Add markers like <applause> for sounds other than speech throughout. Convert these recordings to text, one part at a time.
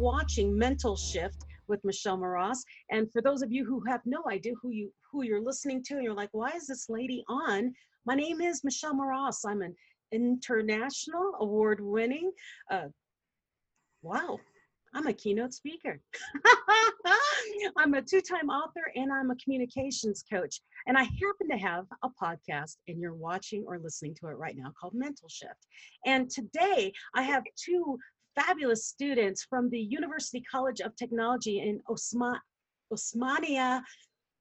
watching Mental Shift with Michelle Moras. And for those of you who have no idea who you who you're listening to, and you're like, why is this lady on? My name is Michelle Moras. I'm an international award-winning. Uh, wow, I'm a keynote speaker. <laughs> I'm a two-time author and I'm a communications coach. And I happen to have a podcast and you're watching or listening to it right now called Mental Shift. And today I have two fabulous students from the University College of Technology in Osma, Osmania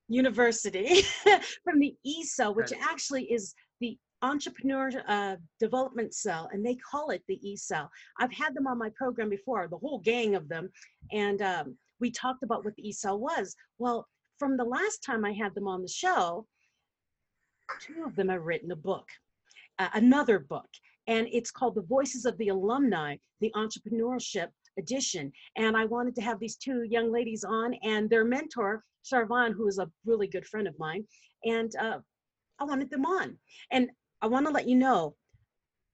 University <laughs> from the ESO, which actually is the entrepreneur uh, development cell and they call it the e-cell i've had them on my program before the whole gang of them and um, we talked about what the e-cell was. Well from the last time i had them on the show two of them have written a book uh, another book and it's called the voices of the alumni the entrepreneurship edition and i wanted to have these two young ladies on and their mentor Shravan, who is a really good friend of mine and uh, I wanted them on. And I want to let you know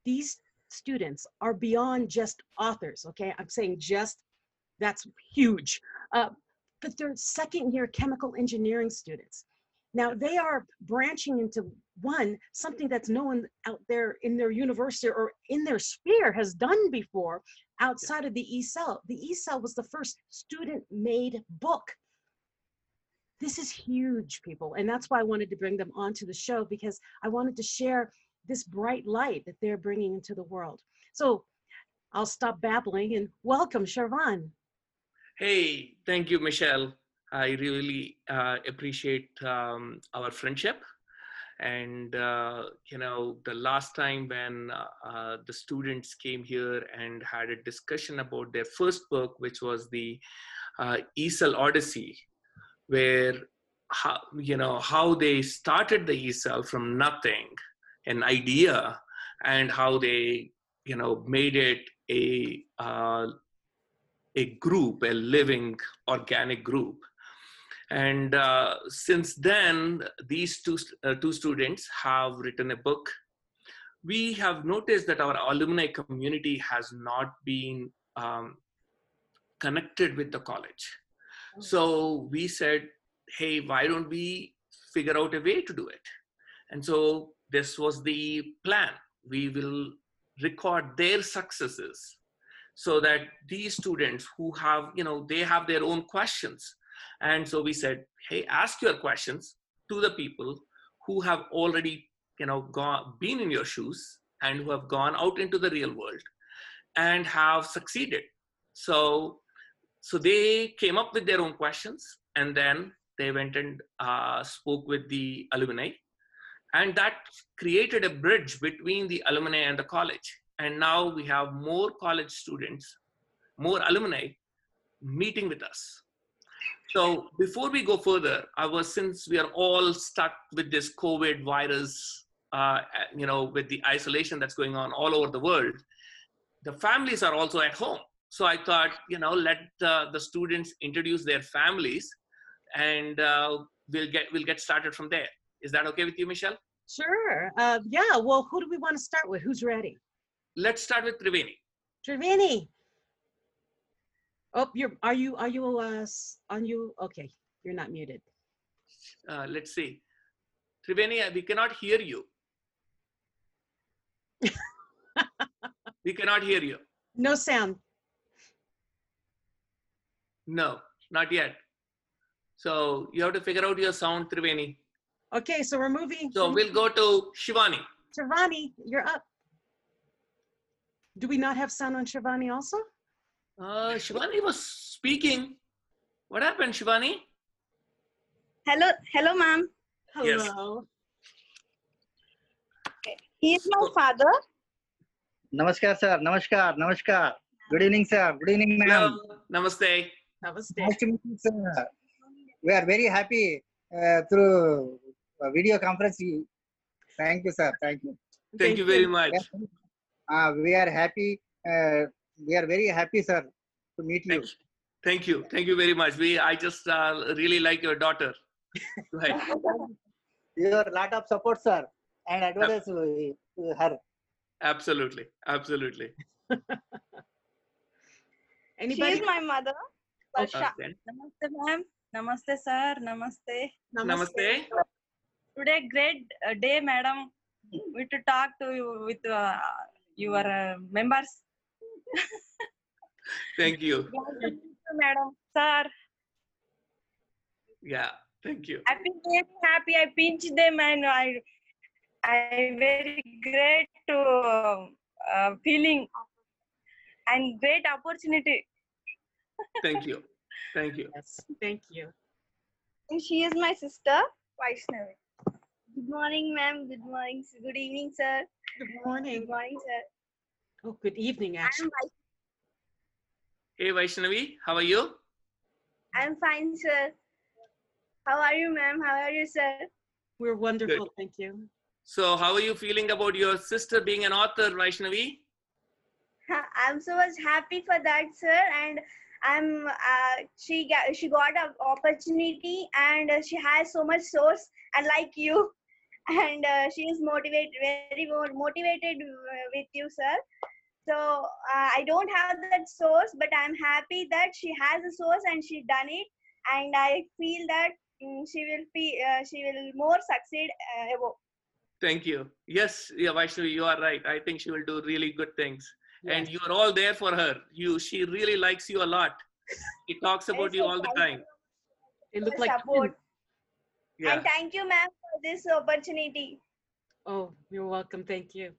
these students are beyond just authors, okay? I'm saying just, that's huge. Uh, but they're second year chemical engineering students. Now they are branching into one, something that's no one out there in their university or in their sphere has done before outside of the e-cell. The e-cell was the first student made book. This is huge, people. And that's why I wanted to bring them onto the show because I wanted to share this bright light that they're bringing into the world. So I'll stop babbling and welcome Shravan. Hey, thank you, Michelle. I really uh, appreciate um, our friendship. And, uh, you know, the last time when uh, uh the students came here and had a discussion about their first book, which was the uh, Odyssey, where, how, you know, how they started the E-Cell from nothing an idea and how they you know made it a uh, a group a living organic group and uh, since then these two uh, two students have written a book we have noticed that our alumni community has not been um, connected with the college oh. so we said hey why don't we figure out a way to do it and so this was the plan. We will record their successes so that these students who have, you know, they have their own questions. And so we said, hey, ask your questions to the people who have already, you know, gone, been in your shoes and who have gone out into the real world and have succeeded. So, so they came up with their own questions and then they went and uh, spoke with the alumni. And that created a bridge between the alumni and the college. And now we have more college students more alumni meeting with us so before we go further i was since we are all stuck with this covid virus uh, you know with the isolation that's going on all over the world the families are also at home so i thought you know let uh, the students introduce their families and uh, we'll get we'll get started from there is that okay with you michelle Sure. Uh, yeah. Well, who do we want to start with? Who's ready? Let's start with Triveni. Triveni. Oh, you're. Are you? Are you? Uh, on you? Okay, you're not muted. Uh, let's see. Triveni, we cannot hear you. we cannot hear you. No sound. No, not yet. So you have to figure out your sound, Triveni. Okay, so we're moving. So we'll go to Shivani. Shivani, you're up. Do we not have sound on Shivani also? Uh, Shivani was speaking. What happened, Shivani? Hello, hello, ma'am. Hello. Yes. He is my father. Namaskar, sir. Namaskar. Namaskar. Good evening, sir. Good evening, ma'am. Namaste. Namaste. Nice to meet you, sir. We are very happy uh, through video conference. Thank you, sir. Thank you. Thank, Thank you very much. Uh, we are happy. Uh, we are very happy, sir, to meet you. Thank you. Thank you. Thank you very much. We, I just uh, really like your daughter. <laughs> Right. your lot of support, sir, and advice to her. Absolutely. Absolutely. <laughs> She is my mother. Varsha. Okay. Namaste, ma'am. Namaste, sir. Namaste. Namaste. Today, great uh, day, madam. We to talk to you with uh, your uh, members. Thank you. madam, sir. Yeah, thank you. I feel very happy. I pinch them and I, I very great to uh, feeling and great opportunity. Thank you. Thank you. Yes, thank you. And she is my sister, Vaishnavi. Good morning, ma'am. Good morning. Good evening, sir. Good morning. Good morning. morning, sir. Oh, good evening, actually. Hey Vaishnavi, how are you? I'm fine, sir. How are you, ma'am? How are you, sir? We're wonderful, thank you. So, how are you feeling about your sister being an author, Vaishnavi? I'm so much happy for that, sir. And I'm uh, she got she got an opportunity, and uh, she has so much source, unlike you. <laughs> And uh, she is motivated, very motivated uh, with you, sir. So uh, I don't have that source, but I'm happy that she has a source and she done it. And I feel that mm, she will be uh, she will more succeed uh. Thank you. Yes, yeah, Vaishnavi, you are right. I think she will do really good things. And you are all there for her. You, she really likes you a lot. She talks about you all the time. They look for like support. twins. Yeah. And thank you, ma'am, for this opportunity. Oh, you're welcome. Thank you.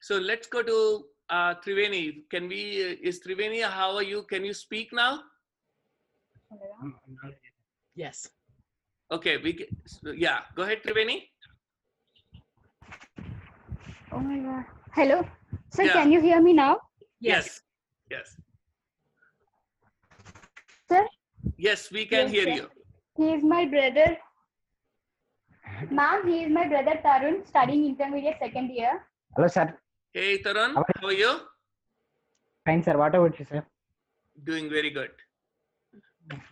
So let's go to uh, Triveni. Can we? Uh, is Triveni? How are you? Can you speak now? Yes. Okay. We. ca- so, yeah. Go ahead, Triveni. Oh my god. Hello. Sir, Yeah. can you hear me now? Yes. Yes. Sir? Yes, we can Yes, hear sir. you. He is my brother. Ma'am, he is my brother Tarun, studying intermediate second year. Hello, sir. Hey, Tarun. How are How are you? Fine, sir. What about you, sir? Doing very good. Okay.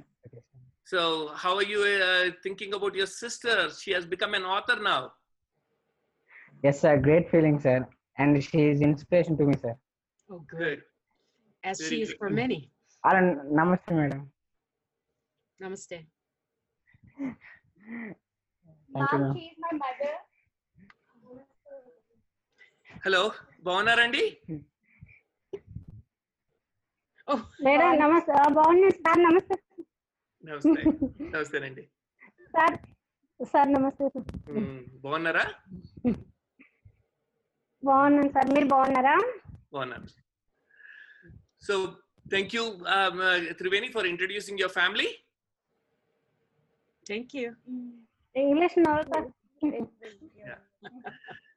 So, how are you uh, thinking about your sister? She has become an author now. Yes, sir. Great feeling, sir. And she is inspiration to me, sir. Oh, good. Good. As Very she is good. for many. Alan, namaste, madam. Namaste. Thank you, Ma'am, ma'am. she is my mother. Hello బాగున్నారండి Oh, madam నమస్తే బాగున్నాను sir నమస్తే నమస్తే నమస్తేనండి sir sir నమస్తే sir మ్మ్. బాగున్నారా బాగున్నాను sir మీరు బాగున్నారా బాగున్నాను so thank you Triveni for introducing your family thank you. English no sir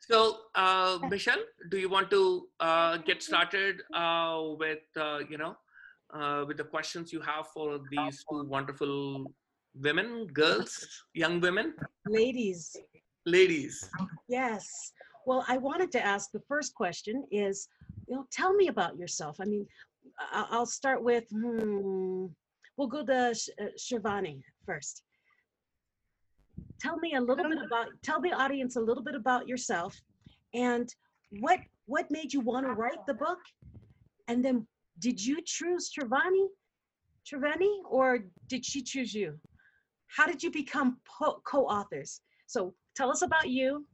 so, uh, Michelle, do you want to uh, get started uh, with, uh, you know, uh, with the questions you have for these two wonderful women, girls, young women, Ladies, ladies? yes. Well, I wanted to ask the first question is, you know, tell me about yourself. I mean, I'll start with, hmm, we'll go to Sh- uh, Shivani first. Tell me a little bit <laughs> about, tell the audience a little bit about yourself and what what made you want to write the book? And then did you choose Trivani, Triveni, or did she choose you? How did you become po- co-authors? So tell us about you.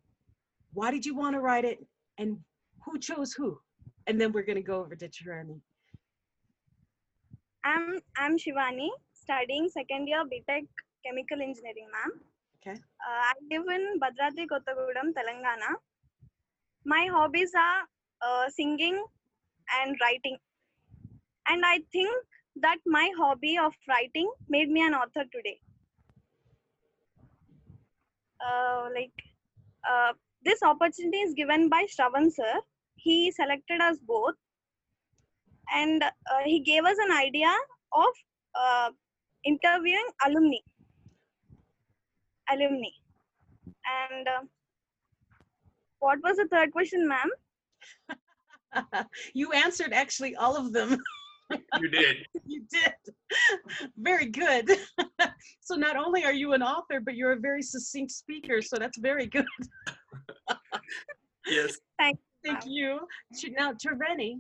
Why did you want to write it? And who chose who? And then we're going to go over to Trivani. I'm I'm Shivani, studying second year BTech Chemical Engineering, ma'am. Okay. Uh, I live in Bhadradri, Kothagudem, Telangana. My hobbies are uh, singing and writing, and I think that my hobby of writing made me an author today. Uh, like uh, this opportunity is given by Shravan sir. He selected us both and uh, he gave us an idea of uh, interviewing alumni alumni and uh, what was the third question ma'am <laughs> you answered actually all of them. <laughs> You did. <laughs> you did. Very good. so not only are you an author, but you're a very succinct speaker. So that's very good. Yes. Thank Wow. you. Ch- Now, Triveni,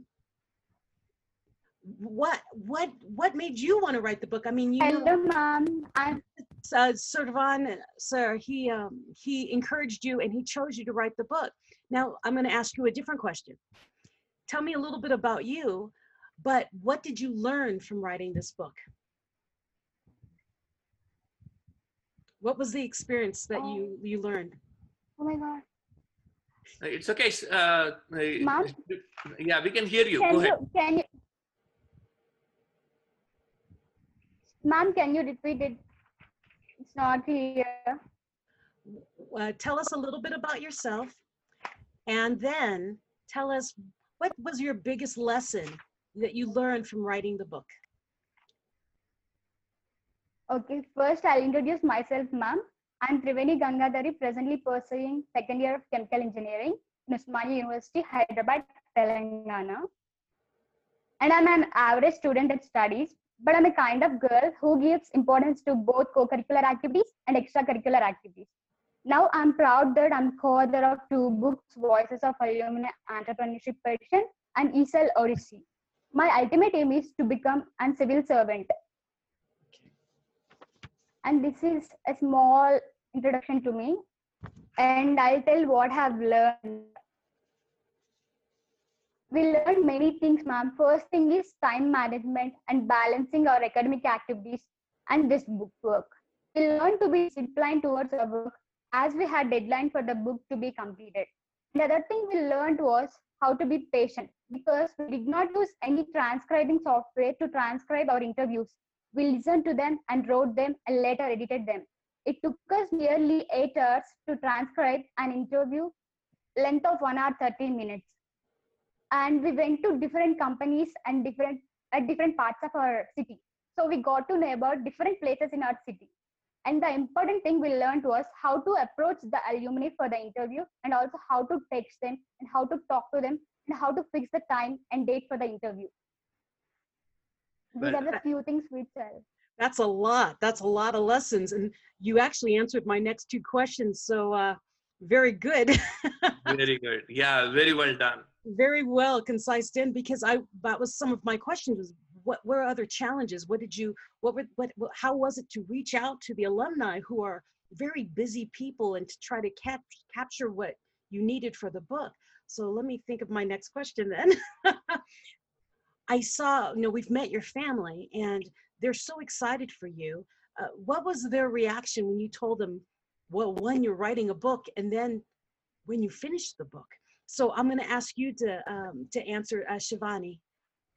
what what what made you want to write the book? I mean, you Hello, ma'am. I'm uh, Shravan, sir, he um, he encouraged you and he chose you to write the book. Now I'm going to ask you a different question. Tell me a little bit about you, but what did you learn from writing this book? What was the experience that you you learned? oh my god. It's okay. s- Uh, uh, yeah, we can hear you. Can Go ahead. you can you Ma'am, can you repeat it? It's not clear. Uh, tell us a little bit about yourself, and then tell us what was your biggest lesson that you learned from writing the book. Okay, first I'll introduce myself, ma'am. I'm Triveni Gangadhari, presently pursuing second year of chemical engineering in University, Hyderabad, Telangana. And I'm an average student at studies, but I'm a kind of girl who gives importance to both co-curricular activities and extracurricular activities. Now I'm proud that I'm co-author of two books, Voices of Alumni Entrepreneurship Edition and E-Cell Odyssey. My ultimate aim is to become a civil servant and this is a small introduction to me and i'll tell what i've learned we learned many things ma'am first thing is time management and balancing our academic activities and this book work we learned to be disciplined towards our work as we had deadline for the book to be completed the other thing we learned was how to be patient because we did not use any transcribing software to transcribe our interviews we listened to them and wrote them and later edited them. It took us nearly eight hours to transcribe an interview, length of one hour, 30 minutes. And we went to different companies and different at different parts of our city. So we got to know about different places in our city. And the important thing we learned was how to approach the alumni for the interview and also how to text them and how to talk to them and how to fix the time and date for the interview. These Well, are the few things which I That's a lot. That's a lot of lessons. And you actually answered my next two questions. So uh, very good. <laughs> Very good. Yeah, very well done. Very well concised in because I that was some of my questions was what were other challenges? What did you what were what, how was it to reach out to the alumni who are very busy people and to try to cap, capture what you needed for the book? So let me think of my next question then. <laughs> I saw, you know, we've met your family and they're so excited for you. Uh, what was their reaction when you told them, well, one, you're writing a book, and then when you finished the book? So I'm going to ask you to um, to answer, uh, Shivani.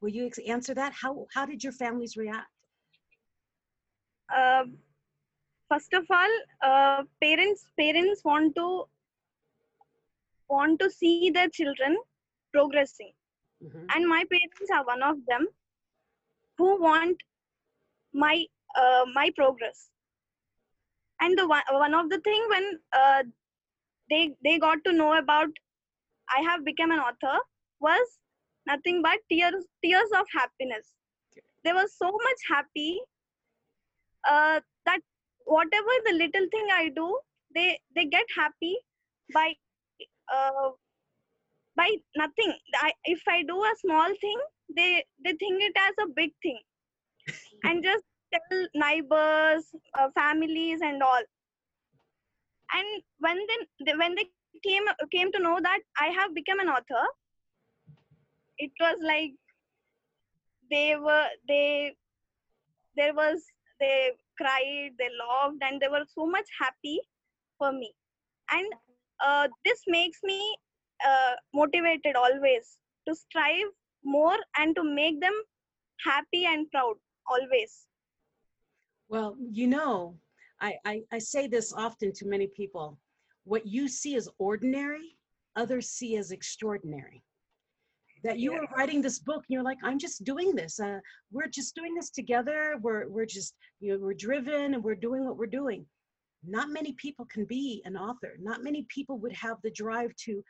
Will you ex- answer that? How how did your families react? uh, first of all uh, parents parents want to want to see their children progressing Mhm. and my parents are one of them who want my uh, my progress and the one, one of the thing when uh, they they got to know about i have become an author was nothing but tears tears of happiness they were so much happy uh, that whatever the little thing I do, they they get happy by uh, by nothing. I, if I do a small thing, they they think it as a big thing, <laughs> and just tell neighbors, uh, families, and all. And when they when they came came to know that I have become an author, it was like they were they there was they cried they loved, and they were so much happy for me. And uh, this makes me uh, motivated always to strive more and to make them happy and proud always. Well, you know, I, I I say this often to many people. What you see as ordinary, others see as extraordinary. That you are writing this book, and you're like, I'm just doing this. Uh, we're just doing this together. We're we're just you know we're driven and we're doing what we're doing. Not many people can be an author. Not many people would have the drive to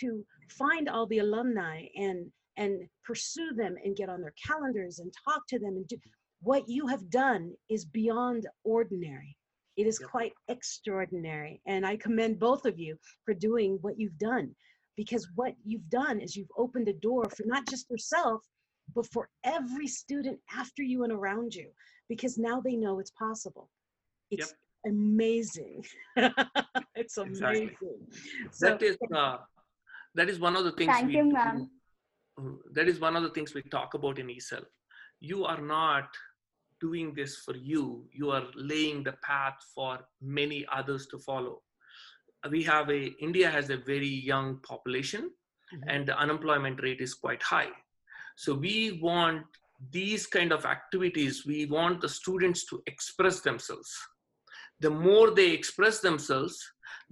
to find all the alumni and and pursue them and get on their calendars and talk to them and do what you have done is beyond ordinary. It is Yep. quite extraordinary. And I commend both of you for doing what you've done because what you've done is you've opened a door for not just yourself, but for every student after you and around you, because now they know it's possible. It's amazing. <laughs> it's Exactly. amazing. So, that is uh, that is one of the things Thank we you, ma'am. uh, that is one of the things we talk about in E-Cell. You are not doing this for you. You are laying the path for many others to follow. We have a India has a very young population, Mhm. and the unemployment rate is quite high. So we want these kind of activities. We want the students to express themselves. The more they express themselves,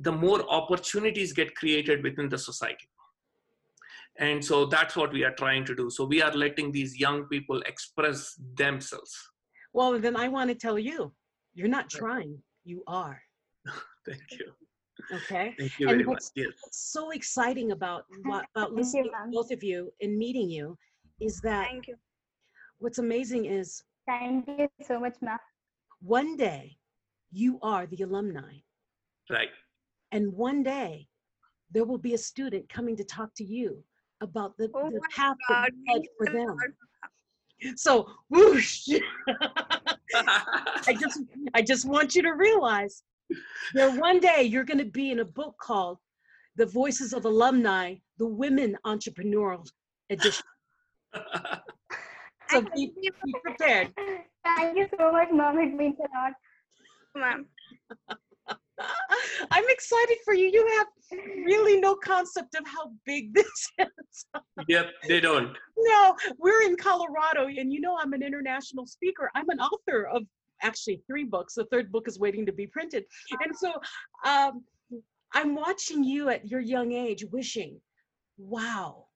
the more opportunities get created within the society and so that's what we are trying to do so we are letting these young people express themselves well, then I want to tell you, you're not trying, you are. <laughs> thank you Okay. thank you And very much what's- yes What's so exciting about <laughs> what, about Thank you, listening to both of you and meeting you is that Thank you. what's amazing is Thank you so much, ma'am. one day you are the alumni, right and one day there will be a student coming to talk to you about the, Oh the my path that God, you had for thank them. God. So whoosh! <laughs> I just I just want you to realize that one day you're going to be in a book called The Voices of Alumni, the Women Entrepreneurial Edition. So Thank be, you, be prepared. Thank you so much, mom. It means a lot. ma'am. I'm excited for you. You have really no concept of how big <laughs> this is. yep they don't No, we're in Colorado, and you know I'm an international speaker. I'm an author of actually three books. The third book is waiting to be printed. And so um, I'm watching you at your young age, wishing, wow,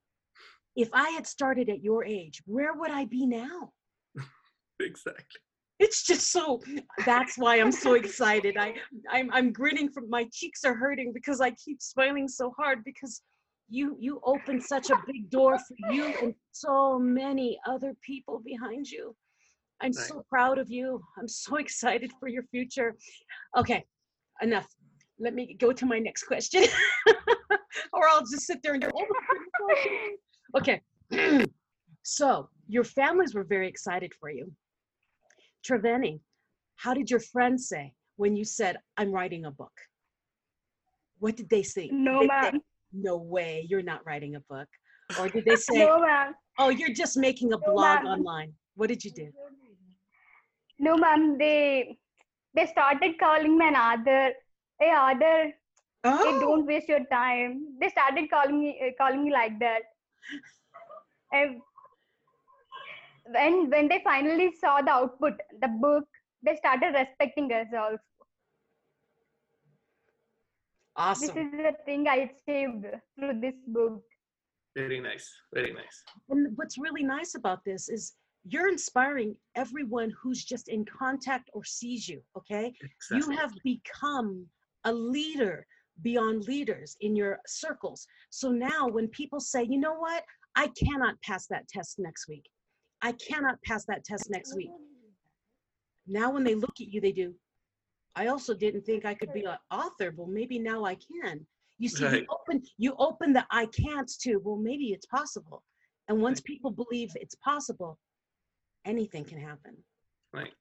if I had started at your age, where would I be now? <laughs> exactly It's just so. That's why I'm so excited. I, I'm, I'm grinning from my cheeks are hurting because I keep smiling so hard because you, you opened such a big door for you and so many other people behind you. I'm Right. so proud of you. I'm so <laughs> excited for your future. Okay, enough. Let me go to my next question, <laughs> or I'll just sit there and go. "Oh, Okay. <clears throat> so your families were very excited for you. Treveni, how did your friends say when you said, I'm writing a book? What did they say? No, Did they ma'am. No way, you're not writing a book. Or did they <laughs> say, No, ma'am. oh, you're just making a No, blog ma'am. online? What did you do? No, ma'am. They they started calling me an other. Hey, other. Hey, Oh, don't waste your time. They started calling me uh, calling me like that. And <laughs> when when they finally saw the output, the book, they started respecting us also. Awesome. This is the thing I achieved through this book. very nice very nice And what's really nice about this is you're inspiring everyone who's just in contact or sees you, okay? exactly. You have become a leader beyond leaders in your circles. So now when people say, you know what, I cannot pass that test next week, I cannot pass that test next week. Now when they look at you, they do. I also didn't think I could be an author. Well, maybe now I can. You see, you open you open the I can't to. Well, maybe it's possible. And once people believe it's possible, anything can happen. right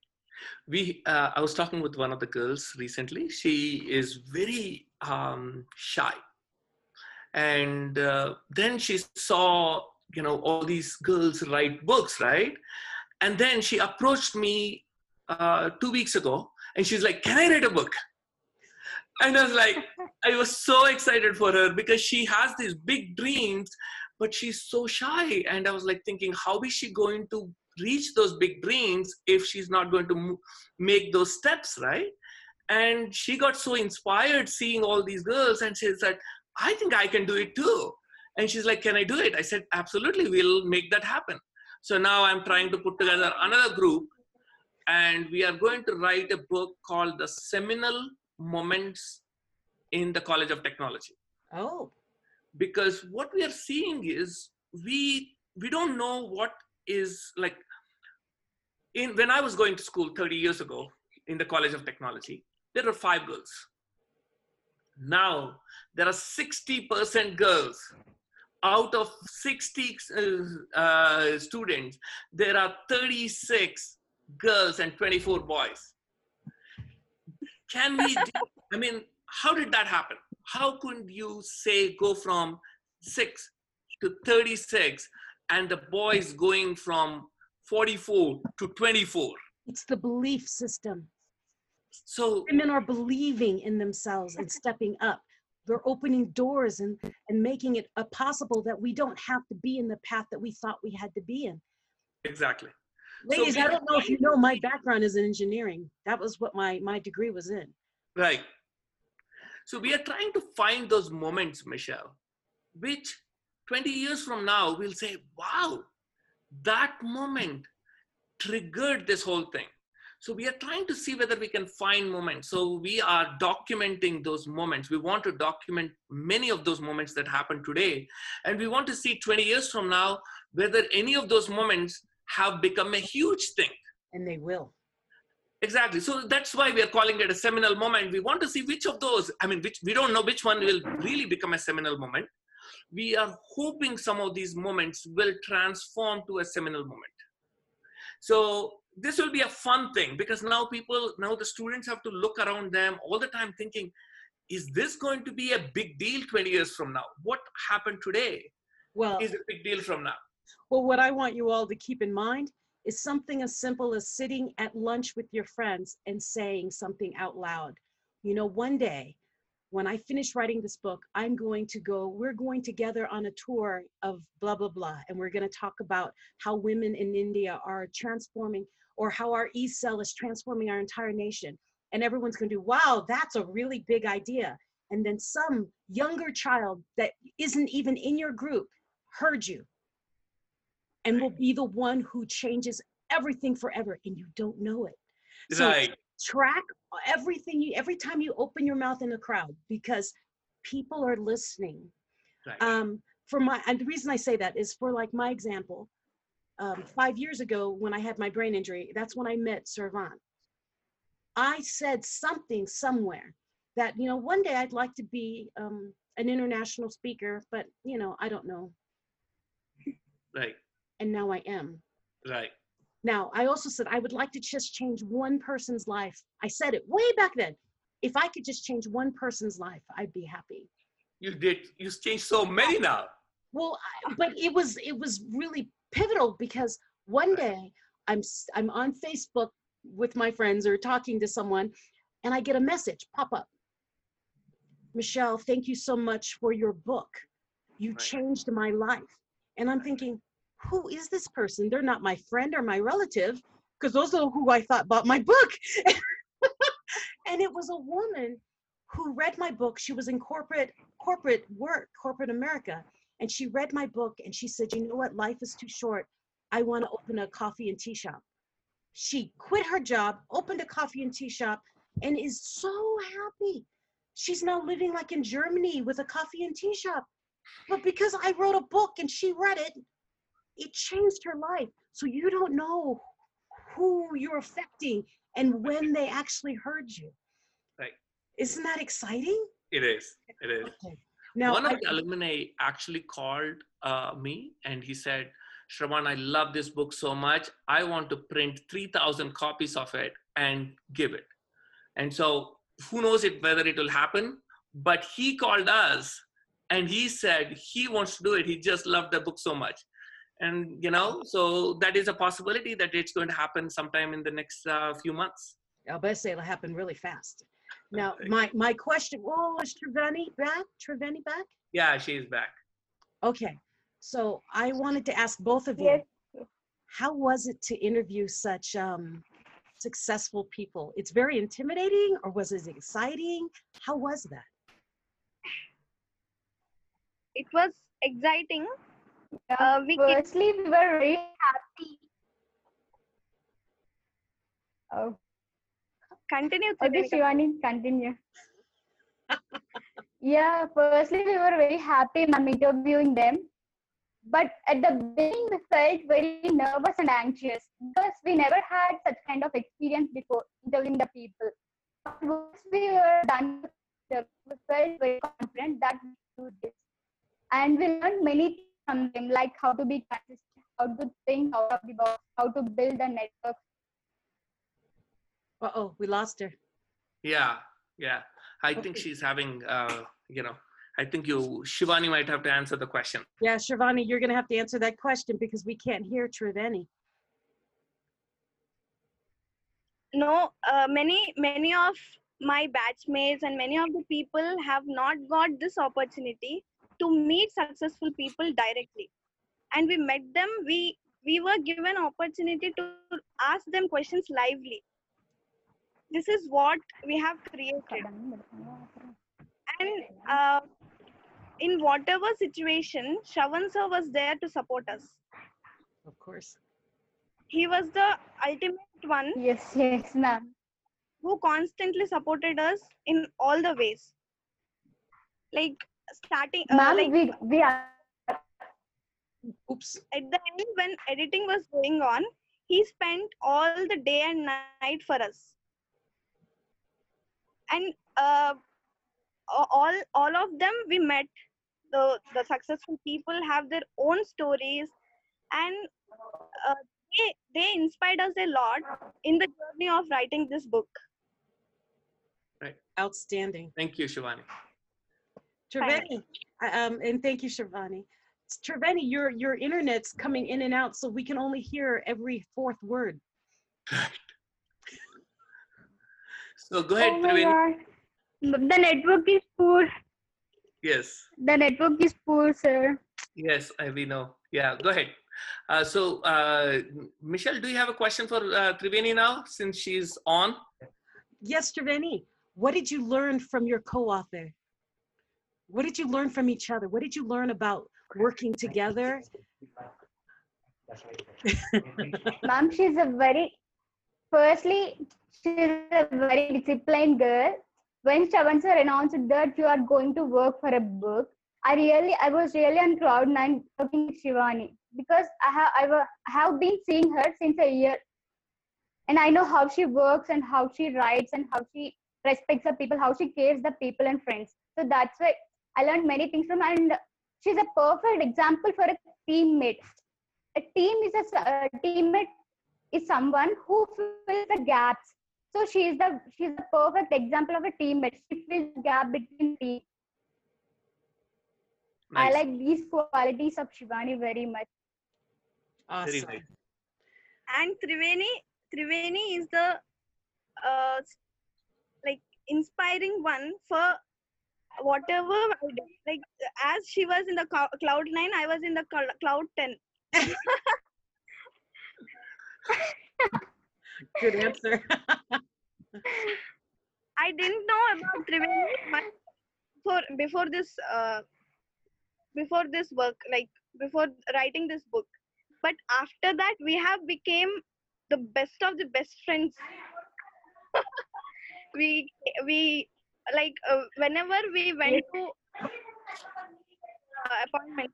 we uh, i was talking with one of the girls recently she is very um, shy and uh, then she saw you know all these girls write books right? And then she approached me uh, two weeks ago and she's like can i write a book? And i was like i was so excited for her because she has these big dreams but she's so shy. And i was like thinking how is she going to reach those big dreams if she's not going to make those steps right? And she got so inspired seeing all these girls and she said i think i can do it too and she's like can i do it? I said absolutely we'll make that happen. So now i'm trying to put together another group and we are going to write a book called the seminal moments in the college of technology. Oh, because what we are seeing is we we don't know what is like in when i was going to school 30 years ago in the college of technology there were five girls. Now there are 60% girls out of 60 uh, uh, students, there are 36 girls and 24 boys. Can we, do, <laughs> I mean, how did that happen? How could you say go from six to 36 and the boys going from 44 to 24? It's the belief system. So, Women are believing in themselves and stepping up. They're opening doors and, and making it possible that we don't have to be in the path that we thought we had to be in. exactly. Ladies, we I don't know if you know, my background is in engineering. That was what my, my degree was in. Right. So we are trying to find those moments, Michelle, which 20 years from now we'll say, wow, that moment triggered this whole thing. So we are trying to see whether we can find moments. So we are documenting those moments. We want to document many of those moments that happen today. And we want to see 20 years from now whether any of those moments have become a huge thing. And they will. Exactly. So that's why we are calling it a seminal moment. We want to see which of those, I mean, which we don't know which one will really become a seminal moment. We are hoping some of these moments will transform to a seminal moment. So this will be a fun thing because now people, now the students have to look around them all the time thinking, is this going to be a big deal 20 years from now? What happened today Well, is a big deal from now. well, what I want you all to keep in mind is something as simple as sitting at lunch with your friends and saying something out loud. You know, one day when I finish writing this book, I'm going to go, we're going together on a tour of blah, blah, blah. And we're going to talk about how women in India are transforming or how our e cell is transforming our entire nation. And everyone's going to do, wow, that's a really big idea. And then some younger child that isn't even in your group heard you and will be the one who changes everything forever and you don't know it. So right. track everything you every time you open your mouth in a crowd because people are listening. Right. Um, for my and the reason I say that is for like my example, um, five years ago when I had my brain injury, that's when I met Shravan. I said something somewhere that you know one day I'd like to be um, an international speaker, but you know I don't know, right. and now I am. Right. Now, I also said I would like to just change one person's life. I said it way back then. If I could just change one person's life, I'd be happy. You did, you changed so many now. Well, I, but it was it was really pivotal because one day I'm I'm on Facebook with my friends or talking to someone, and I get a message pop up. Michelle, thank you so much for your book. You Right. changed my life. And I'm thinking, who is this person? They're not my friend or my relative, because those are who I thought bought my book. <laughs> and it was a woman who read my book. She was in corporate corporate work, corporate America, and she read my book and she said, "You know what? Life is too short. I want to open a coffee and tea shop." She quit her job, opened a coffee and tea shop, and is so happy. She's now living like in Germany with a coffee and tea shop. But because I wrote a book and she read it, it changed her life. So you don't know who you're affecting and when they actually heard you. Right. Isn't that exciting? It is. It is. Okay. Now, One of I- the alumni actually called uh, me and he said, Shravan, I love this book so much. I want to print 3,000 copies of it and give it. And so who knows it, whether it will happen, but he called us and he said he wants to do it. He just loved the book so much. And, you know, so that is a possibility that it's going to happen sometime in the next uh, few months. I'll bet say it'll happen really fast. Now, my my question. Oh, is Treveni back? Treveni back? Yeah, she's back. Okay. So I wanted to ask both of you. Yes. How was it to interview such um, successful people? It's very intimidating, or was it exciting? How was that? It was exciting. Uh, we can, Firstly, we were very happy. Oh, continue. okay, Shivani, continue. <laughs> yeah, firstly, we were very happy ma'am interviewing them. But at the beginning, we felt very nervous and anxious because we never had such kind of experience before interviewing the people. But once we were done, we felt very confident that we could do this. and we learned many things from them, like how to be consistent, how to think out of the box, how to build a network. Uh-oh, we lost her. Yeah, yeah. I think she's having, uh, you know, I think you, Shivani might have to answer the question. Yeah, Shivani, you're gonna have to answer that question because we can't hear Triveni. no uh, many many of my batchmates and many of the people have not got this opportunity to meet successful people directly and we met them we we were given opportunity to ask them questions lively this is what we have created and uh, in whatever situation Shravan sir was there to support us Of course. he was the ultimate one Yes, yes, ma'am. who constantly supported us in all the ways like starting uh, Ma'am, like we, we are Oops. at the end when editing was going on he spent all the day and night for us and uh, all all of them we met the the successful people have their own stories and uh, they they inspired us a lot in the journey of writing this book right Outstanding. Thank you, Shivani. Triveni, uh, um, and thank you, Shivani. Triveni, your your internet's coming in and out, so we can only hear every fourth word. <laughs> So go ahead, Oh my Triveni. God. The network is poor. Yes, The network is poor, sir. yes, I, we know. Yeah, go ahead. Uh, so, uh, Michelle, do you have a question for uh, Triveni now since she's on? Yes, Triveni, what did you learn from your co-author? What did you learn from each other? What did you learn about working together? Mom, she's a very, firstly, she's a very disciplined girl. When sir announced that you are going to work for a book, I really, I was really on cloud nine talking with Shivani because I have, I have been seeing her since a year, and I know how she works and how she writes and how she respects the people, how she cares the people and friends. So that's why I learned many things from, her and she's a perfect example for a teammate a team is a a teammate is someone who fills the gaps so she is the she's the perfect example of a teammate she fills the gap between team i like these qualities of shivani very much Very Awesome. and Triveni Triveni is the uh, like inspiring one for whatever I do. Like as she was in the cou- cloud nine, I was in the cl- cloud ten. <laughs> Good answer. I didn't know about Triveni before before this uh, before this work, like before writing this book. But after that, we have became the best of the best friends. <laughs> we we like uh, whenever we went to uh, appointment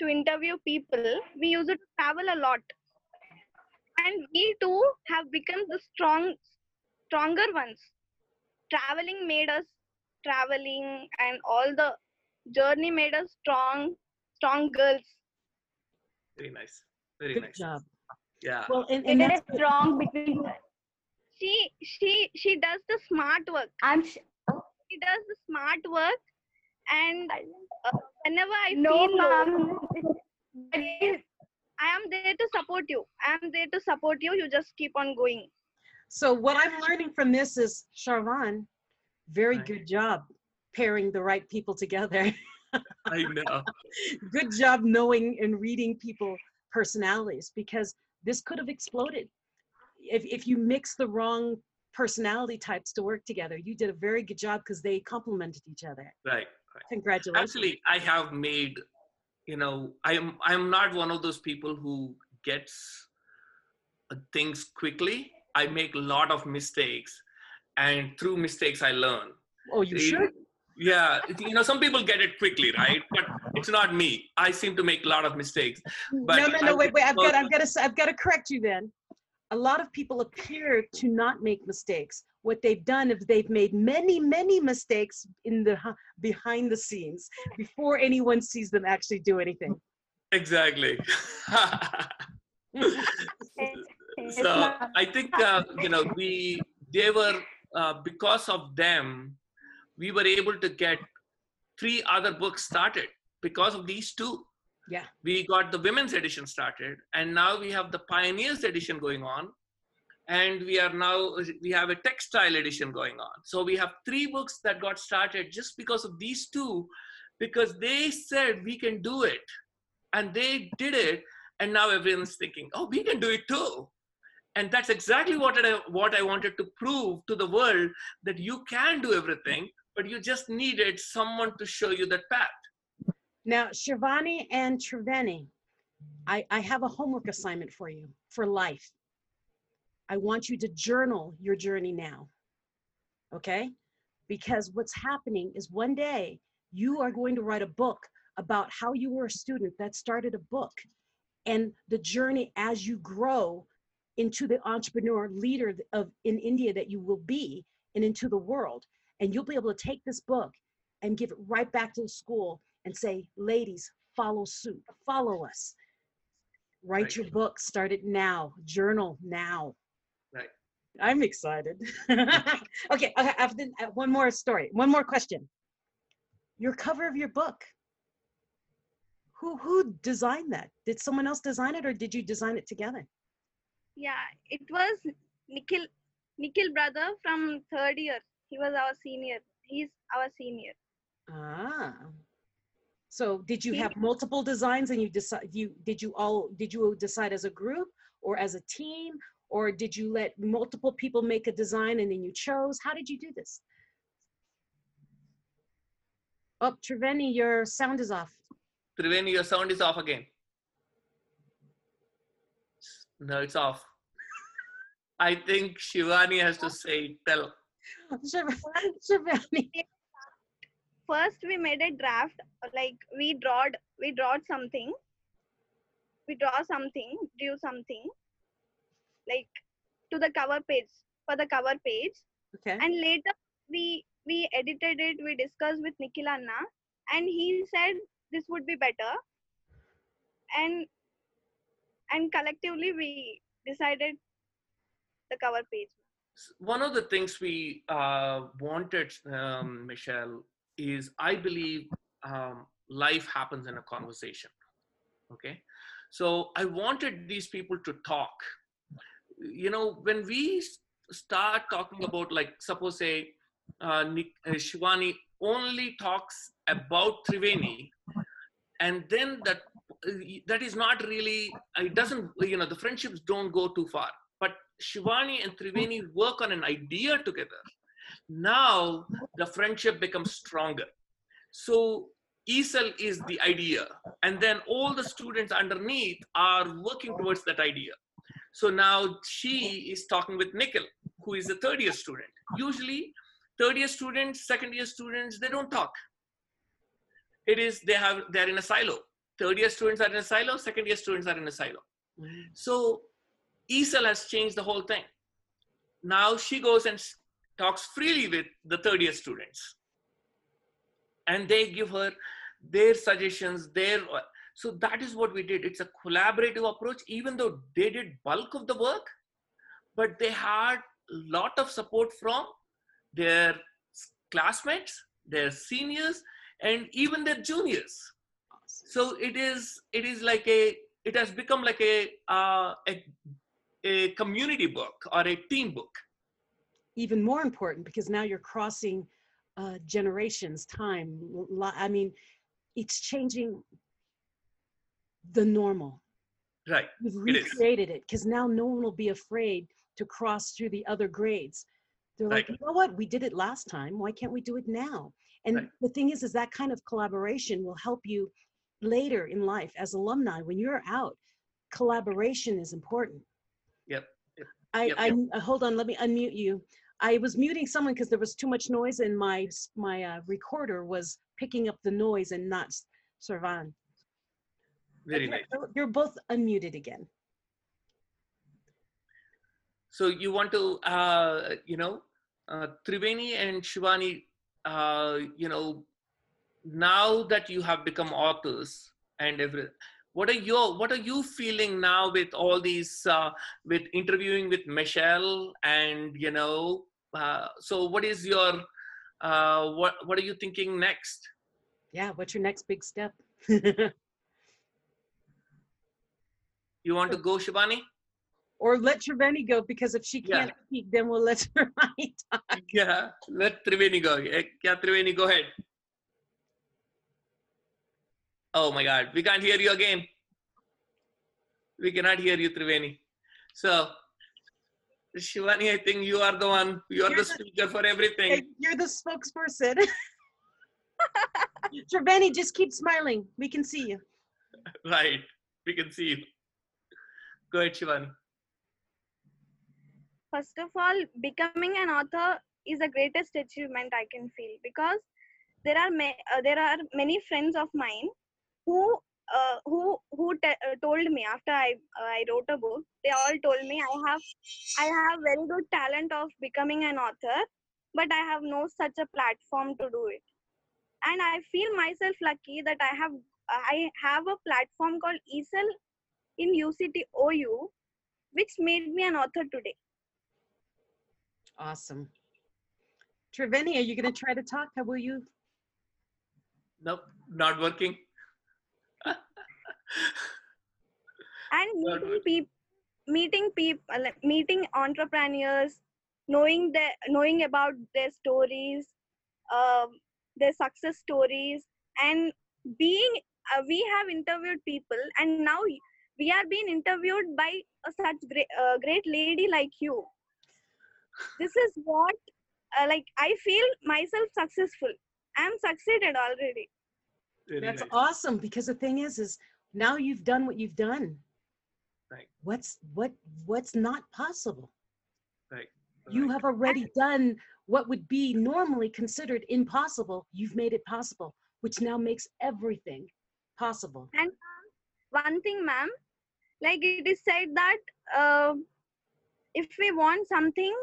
to interview people, we used to travel a lot, and we too have become the strong stronger ones traveling made us traveling and all the journey made us strong strong girls Very nice. Very Good nice. job. Yeah. Well, and, and it that's is strong between she she she does the smart work i'm sh- she does the smart work and uh, whenever i no feel low, ma'am It is- i am there to support you i am there to support you you just keep on going so what I'm learning from this is Shravan, very Right. good job pairing the right people together. <laughs> I know. <laughs> good job knowing and reading people personalities because this could have exploded if, if you mix the wrong personality types to work together you did a very good job because they complemented each other Right. right. congratulations Actually, I have made, you know, I'm I'm not one of those people who gets uh, things quickly. I make a lot of mistakes, and through mistakes I learn. oh you should Yeah, you know, some people get it quickly, right? But it's not me. I seem to make a lot of mistakes. But no no I no wait wait i've got i've got to i've got to correct you then a lot of people appear to not make mistakes what they've done is they've made many, many mistakes in the behind the scenes before anyone sees them actually do anything. Exactly. <laughs> So. I think uh, you know we they were uh, because of them we were able to get three other books started because of these two. Yeah. We got the women's edition started, and now we have the pioneers edition going on, and we are now we have a textile edition going on. So we have three books that got started just because of these two, because they said we can do it, and they did it, and now everyone's thinking, oh, we can do it too and that's exactly what I, what I wanted to prove to the world that you can do everything, but you just needed someone to show you that path. Now, Shivani and Triveni, I, I have a homework assignment for you for life. I want you to journal your journey now. Okay? Because what's happening is one day you are going to write a book about how you were a student that started a book and the journey as you grow into the entrepreneur leader of in India that you will be and into the world. And you'll be able to take this book and give it right back to the school and say, ladies, follow suit, follow us. Write Right. your book, start it now, journal now. Right. I'm excited. <laughs> okay, I have to- uh, one more story, one more question. Your cover of your book. Who who designed that? Did someone else design it or did you design it together? Yeah, it was Nikhil, Nikhil brother from third year. He was our senior. He's our senior. Ah. So did you have multiple designs and you decide you did you all did you decide as a group or as a team or did you let multiple people make a design and then you chose? How did you do this? Oh, Triveni, your sound is off. Triveni, your sound is off again. No, it's off. I think Shivani has to say, tell. Shiv- Shivani. First, we made a draft. Like we drawed, we drawed something. We draw something, do something, like to the cover page for the cover page. Okay. and later we we edited it we discussed with nikhil anna and he said this would be better and and collectively we decided the cover page one of the things we uh, wanted, um, Michelle, is I believe um, life happens in a conversation. Okay. So I wanted these people to talk. You know, when we start talking about, like, suppose, say, uh, uh, Shivani only talks about Triveni, and then that that is not really, it doesn't, you know, the friendships don't go too far. But Shivani and Triveni work on an idea together. Now the friendship becomes stronger. So E-Cell is the idea, and then all the students underneath are working towards that idea. So now she is talking with Nikhil, who is a third year student. Usually, third year students, second year students, they don't talk. It is they have they're in a silo. Third year students are in a silo, second year students are in a silo. So E-Cell has changed the whole thing. Now she goes and talks freely with the third year students. And they give her their suggestions, their so that is what we did. It's a collaborative approach, even though they did bulk of the work, but they had a lot of support from their classmates, their seniors, and even their juniors so it is it is like a it has become like a uh, a, a community book or a team book even more important because now you're crossing uh, generations, time. I mean, it's changing the normal. right We've recreated it because now no one will be afraid to cross through the other grades. They're like, Right. you know what? We did it last time. Why can't we do it now? And Right. the thing is, is that kind of collaboration will help you later in life as alumni. When you're out, collaboration is important. Yep, yep, I, yep, I, uh, hold on, let me unmute you. I was muting someone because there was too much noise and my, my uh, recorder was picking up the noise and not s- Shravan. Very Okay, nice so You're both unmuted again. so you want to uh, you know uh, Triveni and Shivani, uh, you know, now that you have become authors and every, what are your what are you feeling now with all these uh, with interviewing with Michelle and you know, uh, so what is your uh, what what are you thinking next? Yeah, what's your next big step? <laughs> You want to go, Shivani? or let Triveni go because if she can't speak, then we'll let <laughs> Triveni talk. Yeah, let Triveni go. Eh, Yeah, Triveni, go ahead. Oh my God, we can't hear you again. We cannot hear you, Triveni. So, Shivani, I think you are the one. You are You're the the- speaker for everything. <laughs> You're the spokesperson. <laughs> Triveni, just keep smiling. We can see you. Right. We can see you. Go ahead, first of all becoming an author is the greatest achievement i can feel because there are uh, there are many friends of mine who uh, who who uh, told me after i uh, i wrote a book they all told me i have i have very good talent of becoming an author but i have no such a platform to do it. And i feel myself lucky that i have i have a platform called E-Cell in uct ou which made me an author today Awesome. Triveni, are you going to try to talk? How will you? Nope, not working. <laughs> and Not meeting people meeting people meeting entrepreneurs knowing their knowing about their stories um, their success stories and being uh, we have interviewed people and now we are being interviewed by a such great, uh, great lady like you this is what uh, like i feel myself successful i'm succeeded already Very That's nice. awesome because the thing is, is now you've done what you've done. Right. What's what what's not possible? Right. You have already done what would be normally considered impossible. You've made it possible, which now makes everything possible. And one thing, ma'am, like it is said that uh, if we want something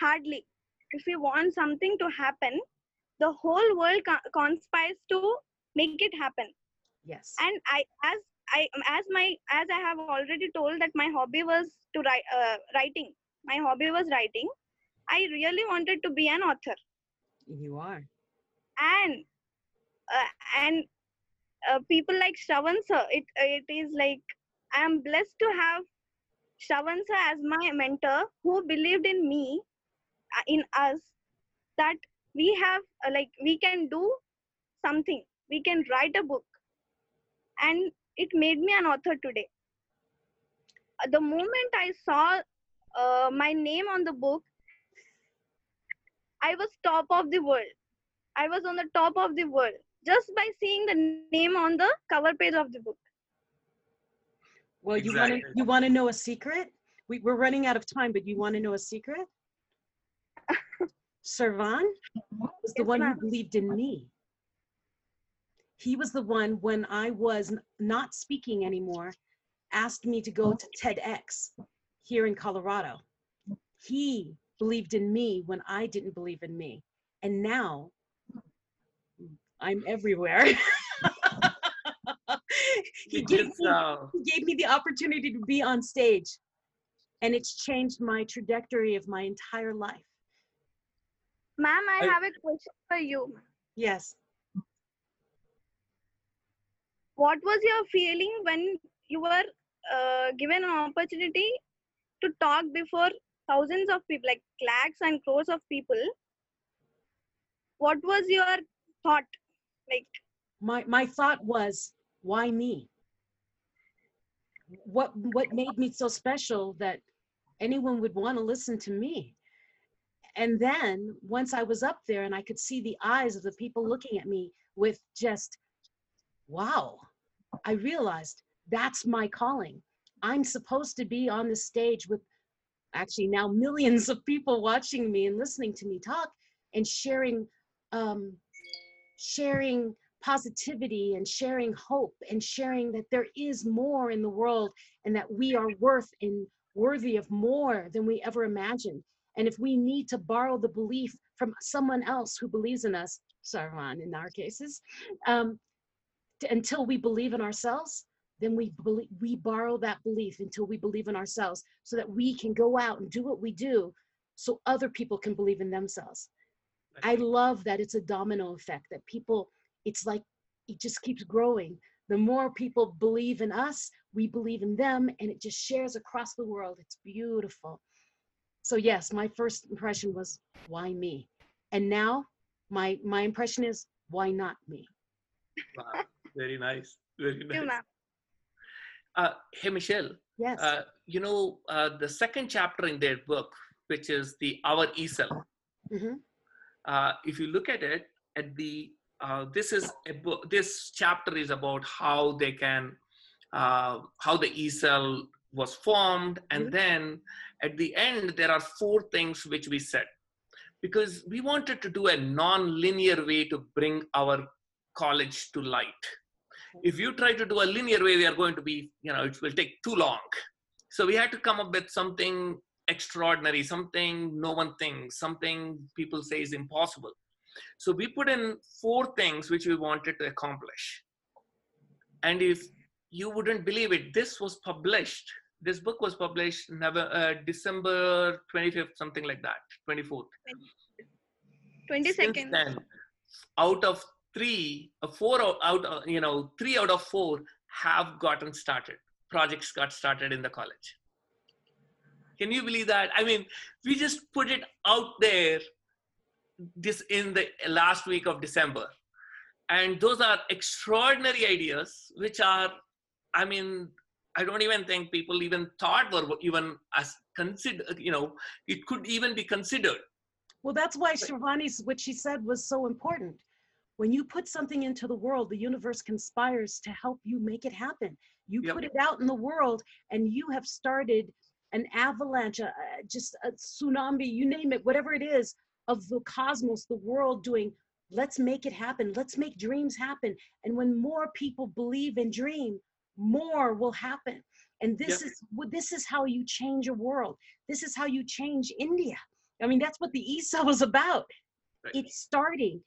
hardly, if we want something to happen, the whole world co- conspires to make it happen. Yes. And I, as I, as my, as I have already told that my hobby was to write, uh, writing. My hobby was writing. I really wanted to be an author. You are. and uh, and uh, people like Shravan sir, it it is like I am blessed to have Shravan sir as my mentor who believed in me, uh, in us, that we have uh, like we can do something, we can write a book, and it made me an author today. Uh, The moment I saw uh, my name on the book, I was top of the world. I was on the top of the world just by seeing the name on the cover page of the book. Well, you want to you want to know a secret? We, we're running out of time, but you want to know a secret? <laughs> Shravan was the Yes, one who believed in me. He was the one when I was n- not speaking anymore, asked me to go to TEDx here in Colorado. He believed in me when I didn't believe in me. And now I'm everywhere. <laughs> he, We gave just, me, he gave me the opportunity to be on stage. And it's changed my trajectory of my entire life. Ma'am, I I- have a question for you. Yes. What was your feeling when you were uh, given an opportunity to talk before thousands of people, like lakhs and crores of people? What was your thought? Like, my my thought was why me what what made me so special that anyone would want to listen to me? And then once i was up there and i could see the eyes of the people looking at me with just wow i realized that's my calling. I'm supposed to be on the stage with actually now millions of people watching me and listening to me talk and sharing um sharing positivity and sharing hope and sharing that there is more in the world and that we are worth and worthy of more than we ever imagined And if we need to borrow the belief from someone else who believes in us, Shravan in our cases, um, t- until we believe in ourselves, then we believe, we borrow that belief until we believe in ourselves so that we can go out and do what we do so other people can believe in themselves. I love that it's a domino effect that people, it's like it just keeps growing. The more people believe in us, we believe in them, and it just shares across the world. It's beautiful. So yes, my first impression was why me? And now my my impression is why not me? Wow, very nice. Very nice. Uh, hey, Michelle, Yes. uh, you know, uh, the second chapter in their book, which is the Our E-Cell, Mhm. uh, if you look at it, at the uh, this is a book, this chapter is about how they can, uh, how the E-cell was formed, and Mhm. then at the end there are four things which we said, because we wanted to do a non-linear way to bring our college to light. If you try to do a linear way, we are going to be, you know, it will take too long. So we had to come up with something extraordinary, something no one thinks, something people say is impossible. So we put in four things which we wanted to accomplish. And if you wouldn't believe it, this was published. This book was published Never, uh, December 25th, something like that, 24th. 20 Since seconds. then, out of three, uh, four out, out, uh, you know, three out of four have gotten started. Projects got started in the college. Can you believe that? I mean, we just put it out there this in the last week of December. And those are extraordinary ideas, which are, I mean, I don't even think people even thought were even as consider, you know, it could even be considered. Well, that's why Shivani's what she said was so important. When you put something into the world, the universe conspires to help you make it happen. You Yep. put it out in the world, and you have started an avalanche, uh, uh, just a tsunami, you name it, whatever it is, of the cosmos, the world doing. Let's make it happen. Let's make dreams happen. And when more people believe and dream, more will happen. And this Yep. is what this is how you change a world. This is how you change India. I mean, that's what the E-Cell was about. Right. It's starting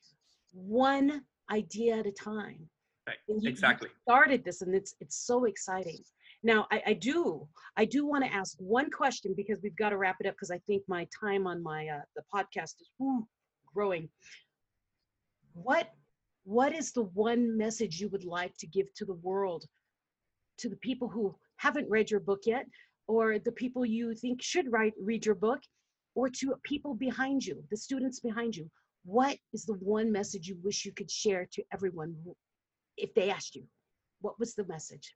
one idea at a time. Right, you- you exactly. started this, and it's it's so exciting. Now, I, I do I do want to ask one question because we've got to wrap it up because I think my time on my uh, the podcast is woo, growing. What what is the one message you would like to give to the world, to the people who haven't read your book yet, or the people you think should write read your book, or to people behind you, the students behind you? What is the one message you wish you could share to everyone if they asked you? What was the message?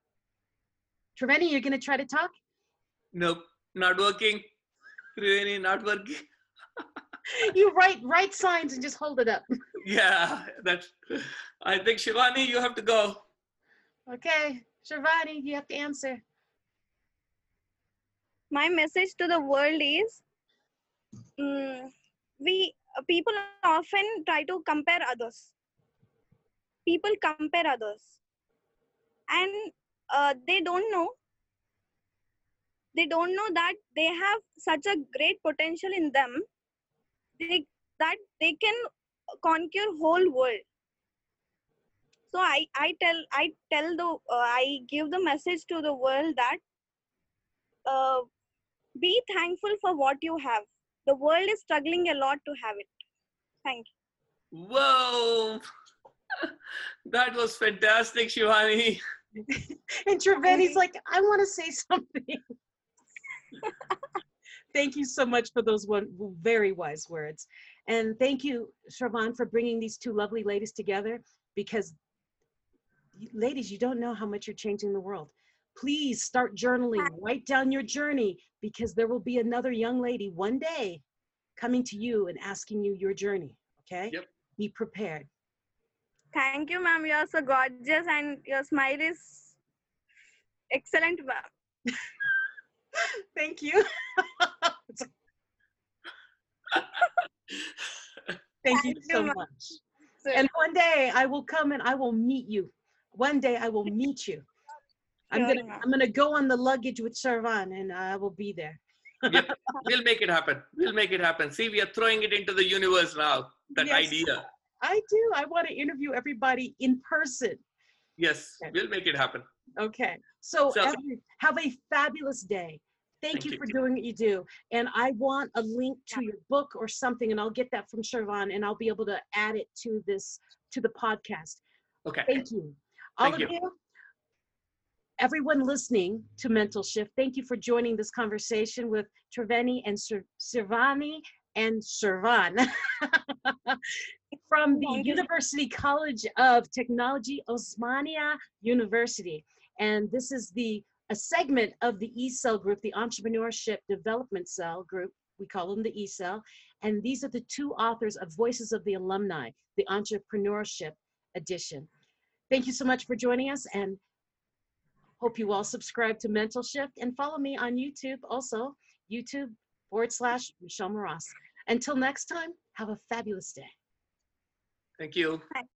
Triveni, you're going to try to talk? Nope, not working. Triveni, not working. <laughs> you write write signs and just hold it up. <laughs> Yeah, that's. I think Shivani, you have to go. Okay, Shivani, you have to answer. my message to the world is mm, we uh, people often try to compare others people compare others and uh, they don't know. They don't know that they have such a great potential in them. They, that they can conquer whole world. So i i tell i tell the uh, i give the message to the world that uh, be thankful for what you have. The world is struggling a lot to have it. Thank you. Whoa, <laughs> that was fantastic, Shivani. <laughs> <laughs> And Triveni's like, I want to say something. <laughs> thank you so much for those one very wise words. And thank you, Shravan, for bringing these two lovely ladies together because, ladies, you don't know how much you're changing the world. Please start journaling, write down your journey because there will be another young lady one day coming to you and asking you your journey. Okay? Yep. Be prepared. Thank you ma'am you are so gorgeous and your smile is excellent ma'am Thank you. Thank you Thank you, so ma'am. much. Sir. And one day I will come and I will meet you. One day I will meet you. I'm gonna. I'm gonna go on the luggage with Sharvan and I will be there. Yep. We'll make it happen. We'll make it happen. See, we are throwing it into the universe now. That Yes. idea. I do. I want to interview everybody in person. Yes, Okay. we'll make it happen. Okay. So, So- every- have a fabulous day. Thank, Thank you you. for doing what you do. And I want a link to your book or something, and I'll get that from Shravan and I'll be able to add it to this, to the podcast. Okay. Thank you. All Thank of you. you, everyone listening to Mental Shift, thank you for joining this conversation with Triveni and Sir- Sirvani and Sirvan <laughs> from the. University College of Technology, Osmania University. And this is the a segment of the E-Cell group, the Entrepreneurship Development Cell group. We call them the E-Cell. And these are the two authors of Voices of the Alumni, the Entrepreneurship Edition. Thank you so much for joining us and hope you all subscribe to Mental Shift and follow me on YouTube also, YouTube forward slash Michelle Moras. Until next time, have a fabulous day. Thank you. Thank